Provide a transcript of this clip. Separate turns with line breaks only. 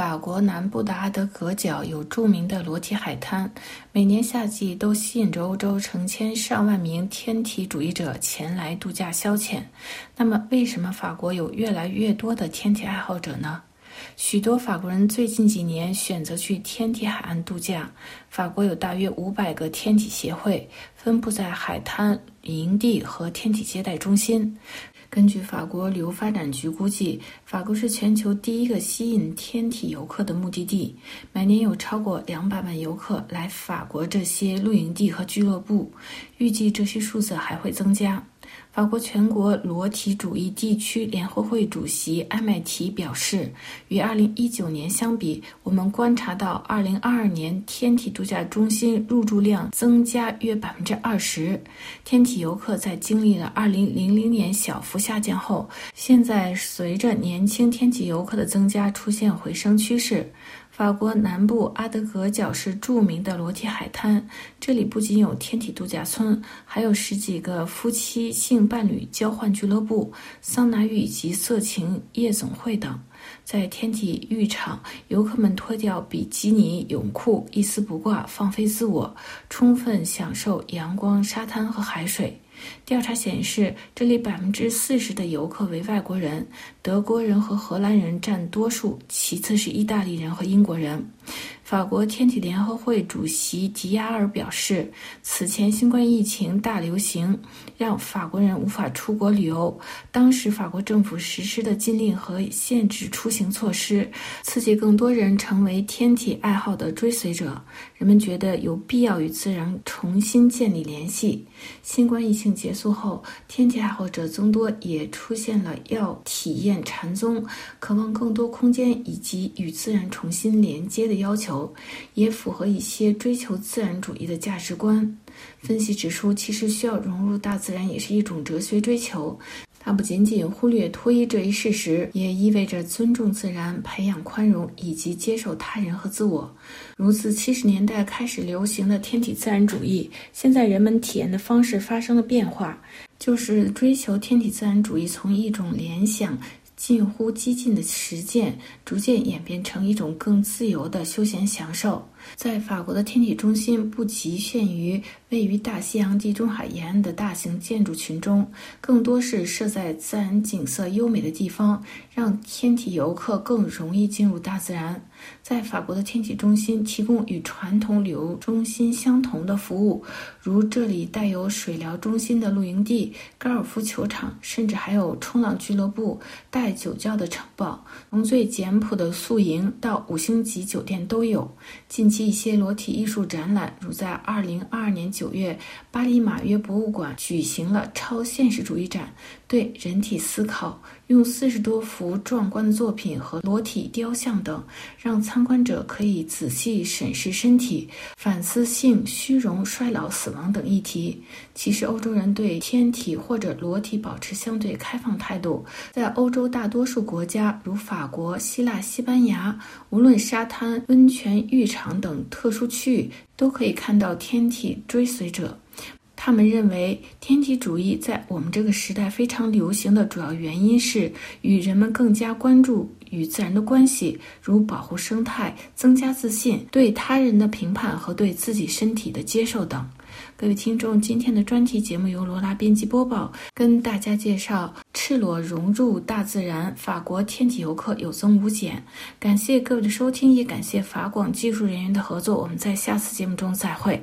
法国南部的阿德格角有著名的裸体海滩，每年夏季都吸引着欧洲成千上万名天体主义者前来度假消遣。那么，为什么法国有越来越多的天体爱好者呢？许多法国人最近几年选择去天体海岸度假。法国有大约五百个天体协会，分布在海滩、营地和天体接待中心。根据法国旅游发展局估计，法国是全球第一个吸引天体游客的目的地，每年有超过两百万游客来法国这些露营地和俱乐部，预计这些数字还会增加。法国全国裸体主义地区联合会主席埃麦提表示，与2019年相比，我们观察到2022年天体度假中心入住量增加约20%。天体游客在经历了2000年小幅下降后，现在随着年轻天体游客的增加出现回升趋势。法国南部阿德格角是著名的裸体海滩，这里不仅有天体度假村，还有十几个夫妻性伴侣交换俱乐部、桑拿浴以及色情夜总会等。在天体浴场，游客们脱掉比基尼泳裤，一丝不挂，放飞自我，充分享受阳光、沙滩和海水。调查显示，这里百分之四十的游客为外国人，德国人和荷兰人占多数，其次是意大利人和英国人。法国天体联合会主席迪亚尔表示，此前新冠疫情大流行让法国人无法出国旅游，当时法国政府实施的禁令和限制出行措施，刺激更多人成为天体爱好的追随者。人们觉得有必要与自然重新建立联系。新冠疫情结束后，天体爱好者增多，也出现了要体验禅宗、渴望更多空间以及与自然重新连接的要求。也符合一些追求自然主义的价值观。分析指出，其实需要融入大自然也是一种哲学追求。它不仅仅忽略脱衣这一事实，也意味着尊重自然、培养宽容以及接受他人和自我。如自七十年代开始流行的天体自然主义，现在人们体验的方式发生了变化，就是追求天体自然主义从一种联想。近乎激进的实践，逐渐演变成一种更自由的休闲享受。在法国的天体中心，不局限于位于大西洋地中海沿岸的大型建筑群中，更多是设在自然景色优美的地方，让天体游客更容易进入大自然。在法国的天体中心提供与传统旅游中心相同的服务，如这里带有水疗中心的露营地、高尔夫球场，甚至还有冲浪俱乐部、带酒窖的城堡。从最简朴的宿营到五星级酒店都有。近期一些裸体艺术展览，如在二零二二年九月，巴黎马约博物馆举行了超现实主义展，对人体思考。用四十多幅壮观的作品和裸体雕像等，让参观者可以仔细审视身体，反思性、虚荣、衰老、死亡等议题。其实，欧洲人对天体或者裸体保持相对开放态度。在欧洲大多数国家，如法国、希腊、西班牙，无论沙滩、温泉浴场等特殊区域，都可以看到天体追随者。他们认为，天体主义在我们这个时代非常流行的主要原因是与人们更加关注与自然的关系，如保护生态、增加自信、对他人的评判和对自己身体的接受等。各位听众，今天的专题节目由罗拉编辑播报，跟大家介绍赤裸融入大自然，法国天体游客有增无减。感谢各位的收听，也感谢法广技术人员的合作。我们在下次节目中再会。